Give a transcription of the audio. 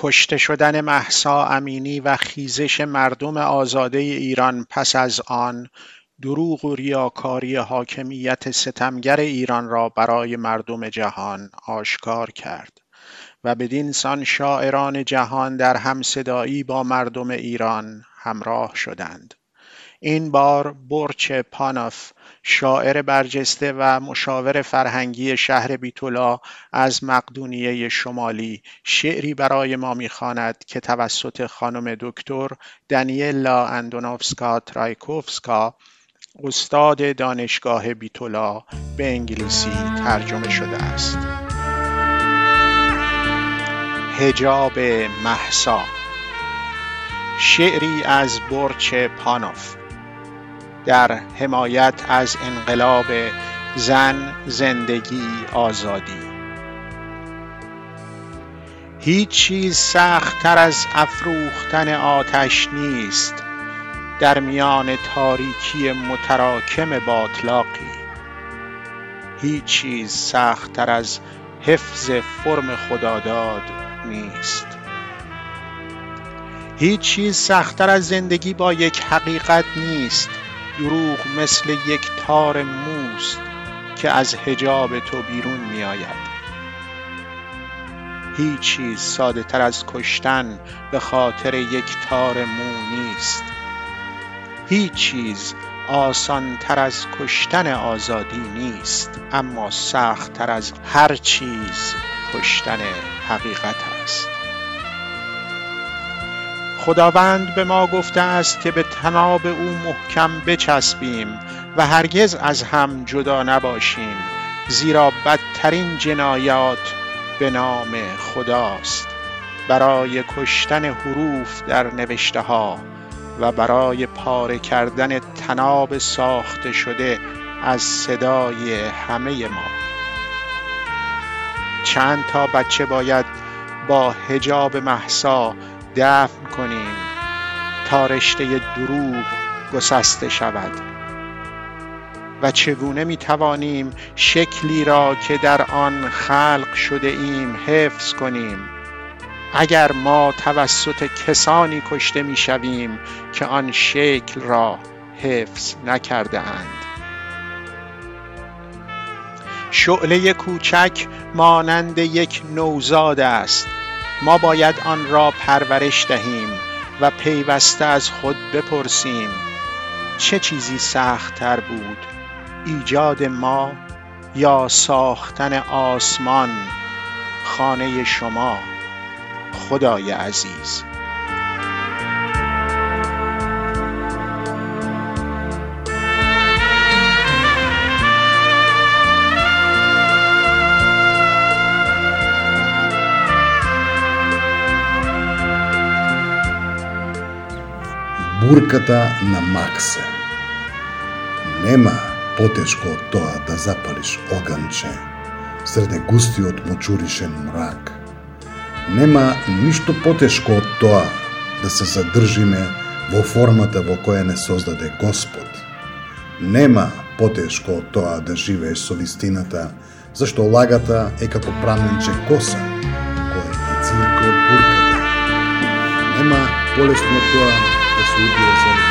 کشته شدن محسا امینی و خیزش مردم آزاده ایران پس از آن دروغ و ریاکاری حاکمیت ستمگر ایران را برای مردم جهان آشکار کرد و بدینسان شاعران جهان در همصدایی با مردم ایران همراه شدند. این بار برچ پاناف شاعر برجسته و مشاور فرهنگی شهر بیتولا از مقدونیه شمالی شعری برای ما می‌خواند که توسط خانم دکتر دانیلا اندونوفسکا ترایکوفسکا استاد دانشگاه بیتولا به انگلیسی ترجمه شده است. هجاب محسا شعری از برچ پانوف در حمایت از انقلاب زن زندگی آزادی. هیچ چیز سختتر از افروختن آتش نیست در میان تاریکی متراکم باطلاقی. هیچ چیز سختتر از حفظ فرم خداداد نیست. هیچ چیز سختتر از زندگی با یک حقیقت نیست دروغ مثل یک تار موست که از حجاب تو بیرون می آید هیچ چیز ساده تر از کشتن به خاطر یک تار مو نیست. هیچ چیز آسان تر از کشتن آزادی نیست اما سخت تر از هر چیز کشتن حقیقت است. خداوند به ما گفته است که به تناب او محکم بچسبیم و هرگز از هم جدا نباشیم زیرا بدترین جنایات به نام خداست. برای کشتن حروف در نوشته ها و برای پاره کردن تناب ساخته شده از صدای همه ما. چند تا بچه باید با هجاب محسا دفن کنیم تا رشته دروغ گسسته شود. و چگونه می توانیم شکلی را که در آن خلق شده ایم حفظ کنیم؟ اگر ما توسط کسانی کشته می شویم که آن شکل را حفظ نکرده اند شعله کوچک مانند یک نوزاد است. ما باید آن را پرورش دهیم و پیوسته از خود بپرسیم چه چیزی سختتر بود ایجاد ما یا ساختن آسمان؟ خانه شما خدای عزیز. Бурката на Максе. Нема потешко од тоа да запалиш оганче среде густиот мочуришен мрак. Нема ништо потешко од тоа да се задржиме во формата во која не создаде Господ. Нема потешко од тоа да живееш со вистината, зашто лагата е како праменче коса, која е цирка од бурката. Нема полесно тоа this would be the same.